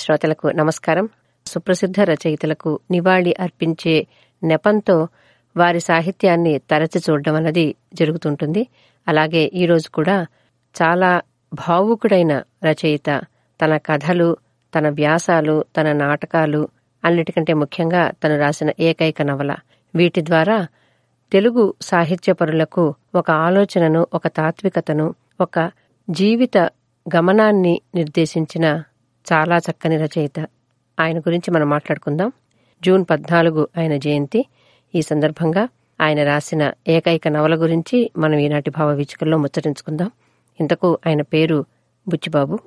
శ్రోతలకు నమస్కారం. సుప్రసిద్ధ రచయితలకు నివాళి అర్పించే నెపంతో వారి సాహిత్యాన్ని తరచి చూడడం అన్నది జరుగుతుంటుంది. అలాగే ఈరోజు కూడా చాలా భావుకుడైన రచయిత తన కథలు తన వ్యాసాలు తన నాటకాలు అన్నిటికంటే ముఖ్యంగా తను రాసిన ఏకైక నవల. వీటి ద్వారా తెలుగు సాహిత్యపరులకు ఒక ఆలోచనను ఒక తాత్వికతను ఒక జీవిత గమనాన్ని నిర్దేశించిన చాలా చక్కని రచయిత. ఆయన గురించి మనం మాట్లాడుకుందాం. జూన్ పద్నాలుగు ఆయన జయంతి. ఈ సందర్భంగా ఆయన రాసిన ఏకైక నవల గురించి మనం ఈనాటి భావ వీచికల్లో ముచ్చరించుకుందాం ఇంతకు ఆయన పేరు బుచ్చిబాబు.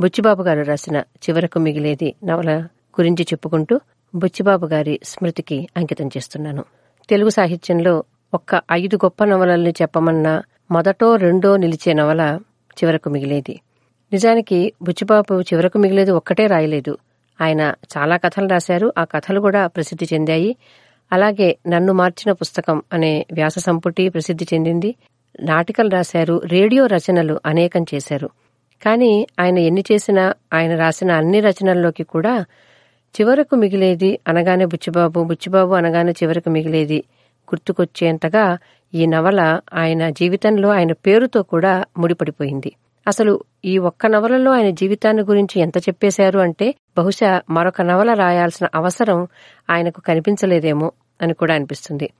బుచ్చిబాబు గారు రాసిన చివరకు మిగిలేది నవల గురించి చెప్పుకుంటూ బుచ్చిబాబు గారి స్మృతికి అంకితం చేస్తున్నాను. తెలుగు సాహిత్యంలో ఒక్క ఐదు గొప్ప నవలల్ని చెప్పమన్నా మొదటో రెండో నిలిచే నవల చివరకు మిగిలేది. నిజానికి బుచ్చిబాబు చివరకు మిగిలేది ఒక్కటే రాయలేదు. ఆయన చాలా కథలు రాశారు. ఆ కథలు కూడా ప్రసిద్ధి చెందాయి. అలాగే నన్ను మార్చిన పుస్తకం అనే వ్యాస సంపుటి ప్రసిద్ధి చెందింది. నాటికలు రాశారు రేడియో రచనలు అనేకం చేశారు. కానీ ఆయన ఎన్ని చేసినా ఆయన రాసిన అన్ని రచనల్లోకి కూడా చివరకు మిగిలేది అనగానే బుచ్చిబాబు బుచ్చిబాబు అనగానే చివరకు మిగిలేది గుర్తుకొచ్చేంతగా ఈ నవల ఆయన జీవితంలో ఆయన పేరుతో కూడా ముడిపడిపోయింది. అసలు ఈ ఒక్క నవలలో ఆయన జీవితాన్ని గురించి ఎంత చెప్పేశారు అంటే బహుశా మరొక నవల రాయాల్సిన అవసరం ఆయనకు కనిపించలేదేమో అని కూడా అనిపిస్తుంది.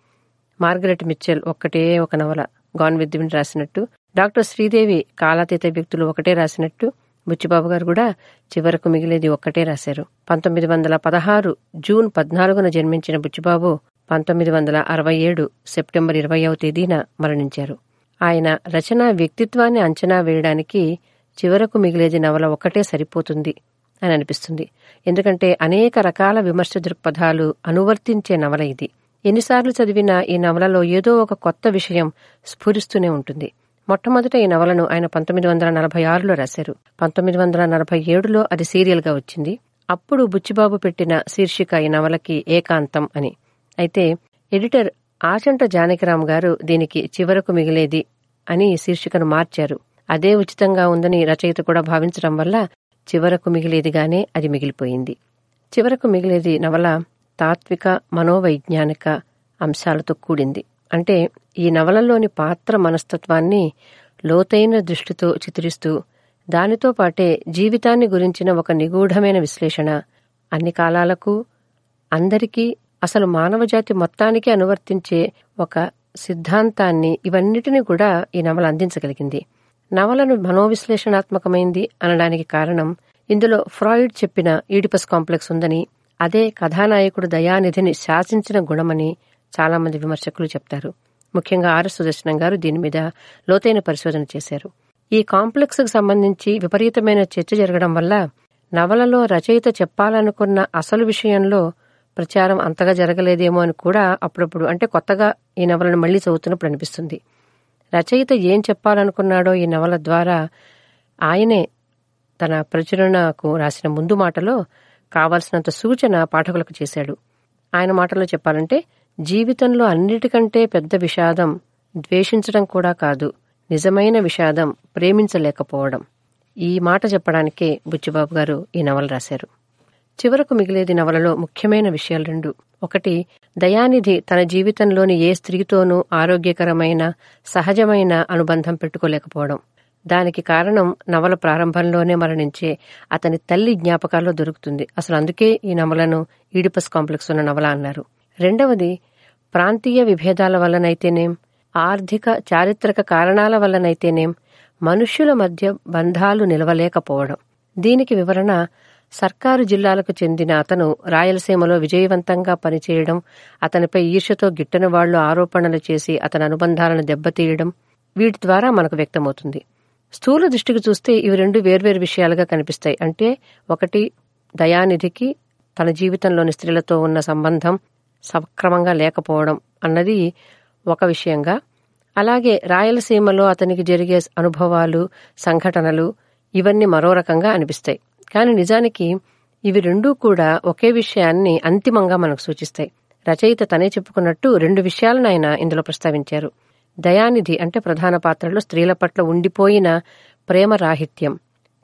మార్గరెట్ మిచ్చెల్ ఒక్కటే ఒక నవల గాన్ విత్ విన్ రాసినట్టు డాక్టర్ శ్రీదేవి కాలాతీత వ్యక్తులు ఒకటే రాసినట్టు బుచ్చిబాబు గారు కూడా చివరకు మిగిలేది ఒక్కటే రాశారు. పంతొమ్మిది వందల పదహారు జూన్ పద్నాలుగున జన్మించిన బుచ్చిబాబు పంతొమ్మిది వందల అరవై ఏడు సెప్టెంబర్ ఇరవయవ తేదీన మరణించారు. ఆయన రచనా వ్యక్తిత్వాన్ని అంచనా వేయడానికి చివరకు మిగిలేది నవల ఒకటే సరిపోతుంది అని అనిపిస్తుంది. ఎందుకంటే అనేక రకాల విమర్శ దృక్పథాలు అనువర్తించే నవల ఇది. ఎన్నిసార్లు చదివినా ఈ నవలలో ఏదో ఒక కొత్త విషయం స్ఫురిస్తూనే ఉంటుంది. మొట్టమొదట ఈ నవలను ఆయన పంతొమ్మిది వందల నలభై ఆరులో రాశారు. పంతొమ్మిది వందల నలభై ఏడులో అది సీరియల్గా వచ్చింది. అప్పుడు బుచ్చిబాబు పెట్టిన శీర్షిక ఈ నవలకి ఏకాంతం అని. అయితే ఎడిటర్ ఆచంట జానకిరామ్ గారు దీనికి చివరకు మిగిలేది అని శీర్షికను మార్చారు. అదే ఉచితంగా ఉందని రచయిత కూడా భావించడం వల్ల చివరకు మిగిలేదిగానే అది మిగిలిపోయింది. చివరకు మిగిలేది నవల తాత్విక మనోవైజ్ఞానిక అంశాలతో కూడింది. అంటే ఈ నవలలోని పాత్ర మనస్తత్వాన్ని లోతైన దృష్టితో చిత్రిస్తూ దానితో పాటే జీవితాన్ని గురించిన ఒక నిగూఢమైన విశ్లేషణ అన్ని కాలాలకు అందరికీ అసలు మానవజాతి మొత్తానికి అనువర్తించే ఒక సిద్ధాంతాన్ని ఇవన్నిటినీ కూడా ఈ నవల అందించగలిగింది. నవలను మనోవిశ్లేషణాత్మకమైంది అనడానికి కారణం ఇందులో ఫ్రాయిడ్ చెప్పిన ఈడిపస్ కాంప్లెక్స్ ఉందని అదే కథానాయకుడు దయానిధిని శాసించిన గుణమని చాలామంది విమర్శకులు చెప్తారు. ముఖ్యంగా ఆర్ఎస్ సుదర్శనం గారు దీని మీద లోతైన పరిశోధన చేశారు. ఈ కాంప్లెక్స్కు సంబంధించి విపరీతమైన చర్చ జరగడం వల్ల నవలలో రచయిత చెప్పాలనుకున్న అసలు విషయంలో ప్రచారం అంతగా జరగలేదేమో అని కూడా అప్పుడప్పుడు అంటే కొత్తగా ఈ నవలను మళ్ళీ చదువుతున్నప్పుడు అనిపిస్తుంది. రచయిత ఏం చెప్పాలనుకున్నాడో ఈ నవల ద్వారా ఆయనే తన ప్రచురణకు రాసిన ముందు మాటలో కావలసినంత సూచన పాఠకులకు చేశాడు. ఆయన మాటల్లో చెప్పాలంటే జీవితంలో అన్నిటికంటే పెద్ద విషాదం ద్వేషించడం కూడా కాదు నిజమైన విషాదం ప్రేమించలేకపోవడం. ఈ మాట చెప్పడానికే బుచ్చిబాబు గారు ఈ నవల రాశారు. చివరకు మిగిలేది నవలలో ముఖ్యమైన విషయాలు రెండు. ఒకటి దయానిధి తన జీవితంలోని ఏ స్త్రీతోనూ ఆరోగ్యకరమైన సహజమైన అనుబంధం పెట్టుకోలేకపోవడం. దానికి కారణం నవల ప్రారంభంలోనే మరణించే అతని తల్లి జ్ఞాపకాల్లో దొరుకుతుంది. అసలు అందుకే ఈ నవలను ఈడిపస్ కాంప్లెక్స్ ఉన్న నవల అన్నారు. రెండవది ప్రాంతీయ విభేదాల వల్లనైతేనేం ఆర్థిక చారిత్రక కారణాల వల్లనైతేనేం మనుష్యుల మధ్య బంధాలు నిలవలేకపోవడం. దీనికి వివరణ సర్కారు జిల్లాలకు చెందిన అతను రాయలసీమలో విజయవంతంగా పనిచేయడం అతనిపై ఈర్ష్యతో గిట్టని వాళ్ళు ఆరోపణలు చేసి అతని అనుబంధాలను దెబ్బతీయడం వీటి ద్వారా మనకు వ్యక్తమవుతుంది. స్థూల దృష్టికి చూస్తే ఇవి రెండు వేర్వేరు విషయాలుగా కనిపిస్తాయి. అంటే ఒకటి దయానిధికి తన జీవితంలోని స్త్రీలతో ఉన్న సంబంధం సక్రమంగా లేకపోవడం అన్నది ఒక విషయంగా. అలాగే రాయలసీమలో అతనికి జరిగే అనుభవాలు సంఘటనలు ఇవన్నీ మరో రకంగా అనిపిస్తాయి. కానీ నిజానికి ఇవి రెండూ కూడా ఒకే విషయాన్ని అంతిమంగా మనకు సూచిస్తాయి. రచయిత తనే చెప్పుకున్నట్టు రెండు విషయాలను ఆయన ఇందులో ప్రస్తావించారు. దయానిధి అంటే ప్రధాన పాత్రలో స్త్రీల పట్ల ఉండిపోయిన ప్రేమ రాహిత్యం.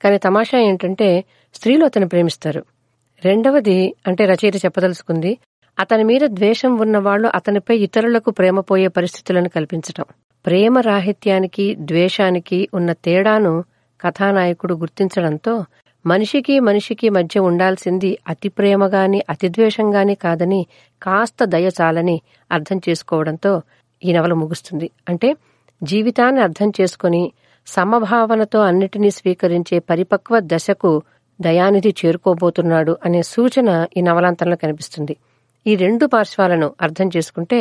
కానీ తమాషా ఏంటంటే స్త్రీలు అతను ప్రేమిస్తారు. రెండవది అంటే రచయిత చెప్పదలుచుకుంది అతని మీద ద్వేషం ఉన్నవాళ్ళు అతనిపై ఇతరులకు ప్రేమ పోయే పరిస్థితులను కల్పించటం. ప్రేమ రాహిత్యానికి ద్వేషానికి ఉన్న తేడాను కథానాయకుడు గుర్తించడంతో మనిషికి మనిషికి మధ్య ఉండాల్సింది అతి ప్రేమగాని అతి ద్వేషంగాని కాదని కాస్త దయ చాలని అర్థం చేసుకోవడంతో ఈ నవల ముగుస్తుంది. అంటే జీవితాన్ని అర్థం చేసుకుని సమభావనతో అన్నిటినీ స్వీకరించే పరిపక్వ దశకు దయానిధి చేరుకోబోతున్నాడు అనే సూచన ఈ నవలాంతంలో కనిపిస్తుంది. ఈ రెండు పార్శ్వాలను అర్థం చేసుకుంటే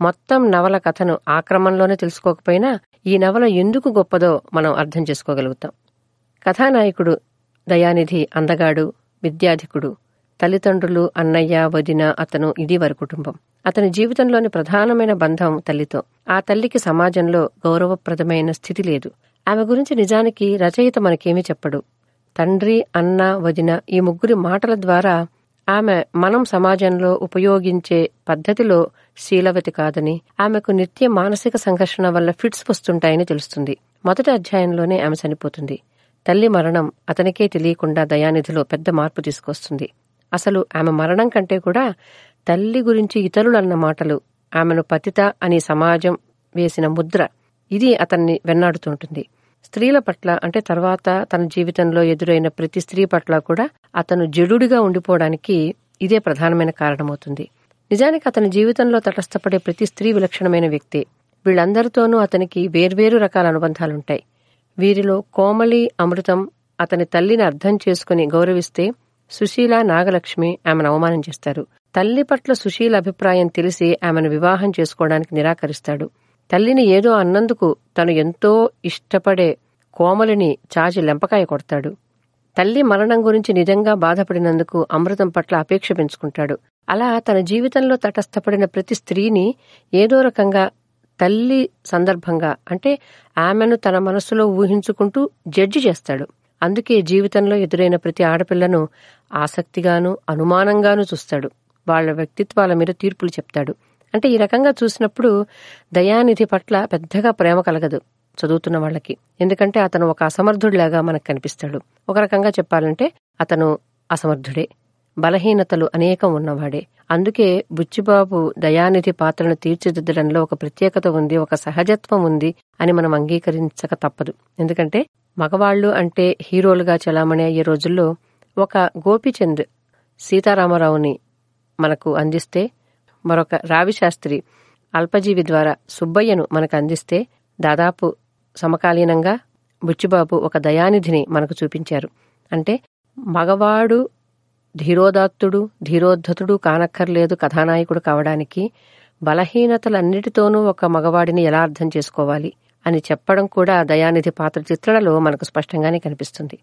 మొత్తం నవల కథను ఆక్రమంలోనే తెలుసుకోకపోయినా ఈ నవల ఎందుకు గొప్పదో మనం అర్థం చేసుకోగలుగుతాం. కథానాయకుడు దయానిధి అందగాడు విద్యాధికుడు తల్లిదండ్రులు అన్నయ్య వదిన అతను ఇది వారి కుటుంబం. అతని జీవితంలోని ప్రధానమైన బంధం తల్లితో. ఆ తల్లికి సమాజంలో గౌరవప్రదమైన స్థితి లేదు. ఆమె గురించి నిజానికి రచయిత మనకేమీ చెప్పడు. తండ్రి అన్న వదిన ఈ ముగ్గురి మాటల ద్వారా ఆమె మనం సమాజంలో ఉపయోగించే పద్ధతిలో శీలవతి కాదని ఆమెకు నిత్య మానసిక సంఘర్షణ వల్ల ఫిట్స్ వస్తుంటాయని తెలుస్తుంది. మొదటి అధ్యాయంలోనే ఆమె చనిపోతుంది. తల్లి మరణం అతనికే తెలియకుండా దయానిధిలో పెద్ద మార్పు తీసుకొస్తుంది. అసలు ఆమె మరణం కంటే కూడా తల్లి గురించి ఇతరులన్న మాటలు ఆమెను పతిత అని సమాజం వేసిన ముద్ర ఇది అతన్ని వెన్నాడుతుంటుంది. స్త్రీల పట్ల అంటే తర్వాత తన జీవితంలో ఎదురైన ప్రతి స్త్రీ పట్ల కూడా అతను జడుడిగా ఉండిపోవడానికి ఇదే ప్రధానమైన కారణమవుతుంది. నిజానికి అతని జీవితంలో తటస్థపడే ప్రతి స్త్రీ విలక్షణమైన వ్యక్తి. వీళ్ళందరితోనూ అతనికి వేర్వేరు రకాల అనుబంధాలుంటాయి. వీరిలో కోమలి అమృతం అతని తల్లిని అర్థం చేసుకుని గౌరవిస్తే సుశీల నాగలక్ష్మి ఆమెను అవమానం చేస్తారు. తల్లి పట్ల సుశీల అభిప్రాయం తెలిసి ఆమెను వివాహం చేసుకోవడానికి నిరాకరిస్తాడు. తల్లిని ఏదో అన్నందుకు తను ఎంతో ఇష్టపడే కోమలిని చాచి లెంపకాయ కొడతాడు. తల్లి మరణం గురించి నిజంగా బాధపడినందుకు అమృతం పట్ల అపేక్ష పెంచుకుంటాడు. అలా తన జీవితంలో తటస్థపడిన ప్రతి స్త్రీని ఏదో రకంగా తల్లి సందర్భంగా అంటే ఆమెను తన మనస్సులో ఊహించుకుంటూ జడ్జి చేస్తాడు. అందుకే జీవితంలో ఎదురైన ప్రతి ఆడపిల్లను ఆసక్తిగాను అనుమానంగాను చూస్తాడు. వాళ్ళ వ్యక్తిత్వాల మీద తీర్పులు చెప్తాడు. అంటే ఈ రకంగా చూసినప్పుడు దయానిధి పట్ల పెద్దగా ప్రేమ కలగదు చదువుతున్న వాళ్ళకి. ఎందుకంటే అతను ఒక అసమర్థుడిలాగా మనకు కనిపిస్తాడు. ఒక రకంగా చెప్పాలంటే అతను అసమర్థుడే. బలహీనతలు అనేకం ఉన్నవాడే. అందుకే బుచ్చిబాబు దయానిధి పాత్రను తీర్చిదిద్దడంలో ఒక ప్రత్యేకత ఉంది ఒక సహజత్వం ఉంది అని మనం అంగీకరించక తప్పదు. ఎందుకంటే మగవాళ్ళు అంటే హీరోలుగా చలామణి అయ్యే రోజుల్లో ఒక గోపిచంద్ సీతారామరావుని మనకు అందిస్తే మరొక రావిశాస్త్రి అల్పజీవి ద్వారా సుబ్బయ్యను మనకు అందిస్తే దాదాపు సమకాలీనంగా బుచ్చిబాబు ఒక దయానిధిని మనకు చూపించారు. అంటే మగవాడు ధీరోదాత్తుడు ధీరోద్ధతుడు కానక్కర్లేదు కథానాయకుడు కావడానికి. బలహీనతలన్నిటితోనూ ఒక మగవాడిని ఎలా అర్థం చేసుకోవాలి అని చెప్పడం కూడా దయానిధి పాత్ర చిత్రణలో మనకు స్పష్టంగానే కనిపిస్తుంది.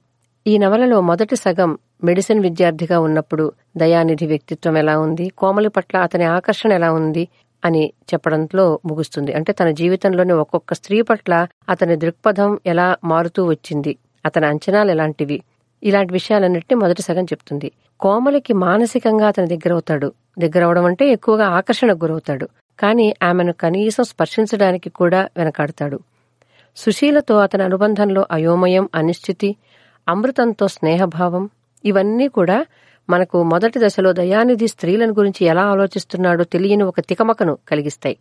ఈ నవలలో మొదటి సగం మెడిసిన్ విద్యార్థిగా ఉన్నప్పుడు దయానిధి వ్యక్తిత్వం ఎలా ఉంది కోమలి పట్ల అతని ఆకర్షణ ఎలా ఉంది అని చెప్పడంలో ముగుస్తుంది. అంటే తన జీవితంలోని ఒక్కొక్క స్త్రీ పట్ల అతని దృక్పథం ఎలా మారుతూ వచ్చింది అతని అంచనాలు ఎలాంటివి ఇలాంటి విషయాలన్నింటినీ మొదటి సగం చెప్తుంది. కోమలికి మానసికంగా అతని దగ్గర అవుతాడు దగ్గర అవడం అంటే ఎక్కువగా ఆకర్షణకు గురవుతాడు. కానీ ఆమెను కనీసం స్పర్శించడానికి కూడా వెనకాడతాడు. సుశీలతో అతని అనుబంధంలో అయోమయం అనిశ్చితి అమృతంతో స్నేహభావం ఇవన్నీ కూడా మనకు మొదటి దశలో దయానిధి స్త్రీలను గురించి ఎలా ఆలోచిస్తున్నాడో తెలియని ఒక తికమకను కలిగిస్తాయి.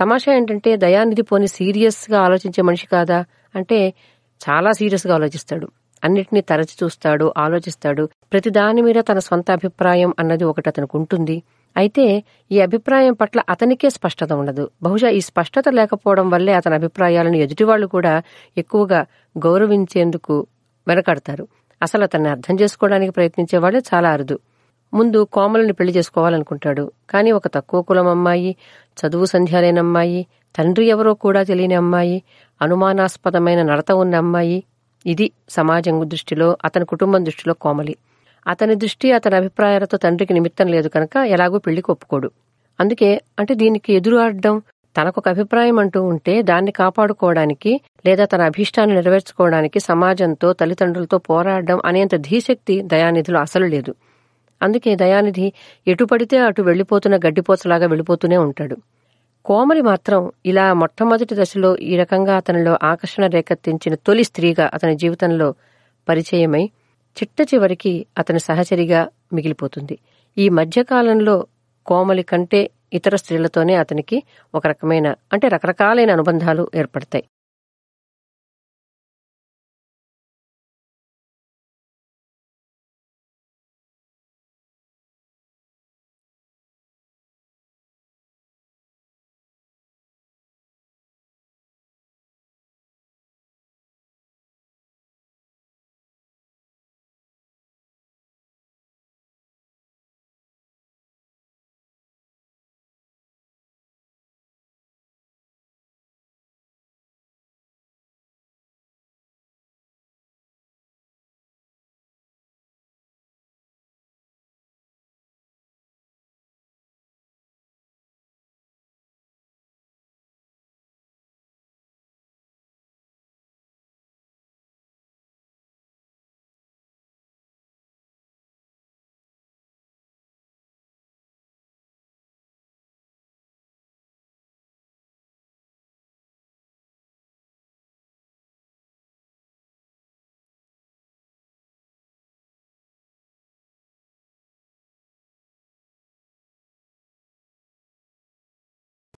తమాషా ఏంటంటే దయానిధి పోని సీరియస్గా ఆలోచించే మనిషి కాదా అంటే చాలా సీరియస్గా ఆలోచిస్తాడు. అన్నిటినీ తరచి చూస్తాడు ఆలోచిస్తాడు. ప్రతి దాని మీద తన సొంత అభిప్రాయం అన్నది ఒకటి అతనికి ఉంటుంది. అయితే ఈ అభిప్రాయం పట్ల అతనికే స్పష్టత ఉండదు. బహుశా ఈ స్పష్టత లేకపోవడం వల్లే అతని అభిప్రాయాలను ఎదుటివాళ్ళు కూడా ఎక్కువగా గౌరవించేందుకు వెనకడతారు. అసలు అతన్ని అర్థం చేసుకోవడానికి ప్రయత్నించేవాళ్ళే చాలా అరుదు. ముందు కోమలని పెళ్ళి చేసుకోవాలనుకుంటాడు. కానీ ఒక తక్కువ కులం అమ్మాయి చదువు సంధ్యాలైన అమ్మాయి తండ్రి ఎవరో కూడా తెలియని అమ్మాయి అనుమానాస్పదమైన నడత ఉన్న అమ్మాయి ఇది సమాజం దృష్టిలో అతని కుటుంబం దృష్టిలో కోమలి. అతని దృష్టి అతని అభిప్రాయాలతో తండ్రికి నిమిత్తం లేదు కనుక ఎలాగో పెళ్ళికి ఒప్పుకోడు. అందుకే అంటే దీనికి ఎదురు ఆడడం తనకొక అభిప్రాయం అంటూ ఉంటే దాన్ని కాపాడుకోవడానికి లేదా తన అభీష్టాన్ని నెరవేర్చుకోవడానికి సమాజంతో తల్లిదండ్రులతో పోరాడడం అనేంత ధీశక్తి దయానిధిలో అసలు లేదు. అందుకే దయానిధి ఎటు పడితే అటు వెళ్ళిపోతున్న గడ్డిపోసలాగా వెళ్ళిపోతూనే ఉంటాడు. కోమలి మాత్రం ఇలా మొట్టమొదటి దశలో ఈ రకంగా అతనిలో ఆకర్షణ రేకెత్తించిన తొలి స్త్రీగా అతని జీవితంలో పరిచయమై చిట్ట చివరికి అతని సహచరిగా మిగిలిపోతుంది. ఈ మధ్యకాలంలో కోమలి కంటే ఇతర స్త్రీలతోనే అతనికి ఒక రకమైన అంటే రకరకాలైన అనుబంధాలు ఏర్పడతాయి.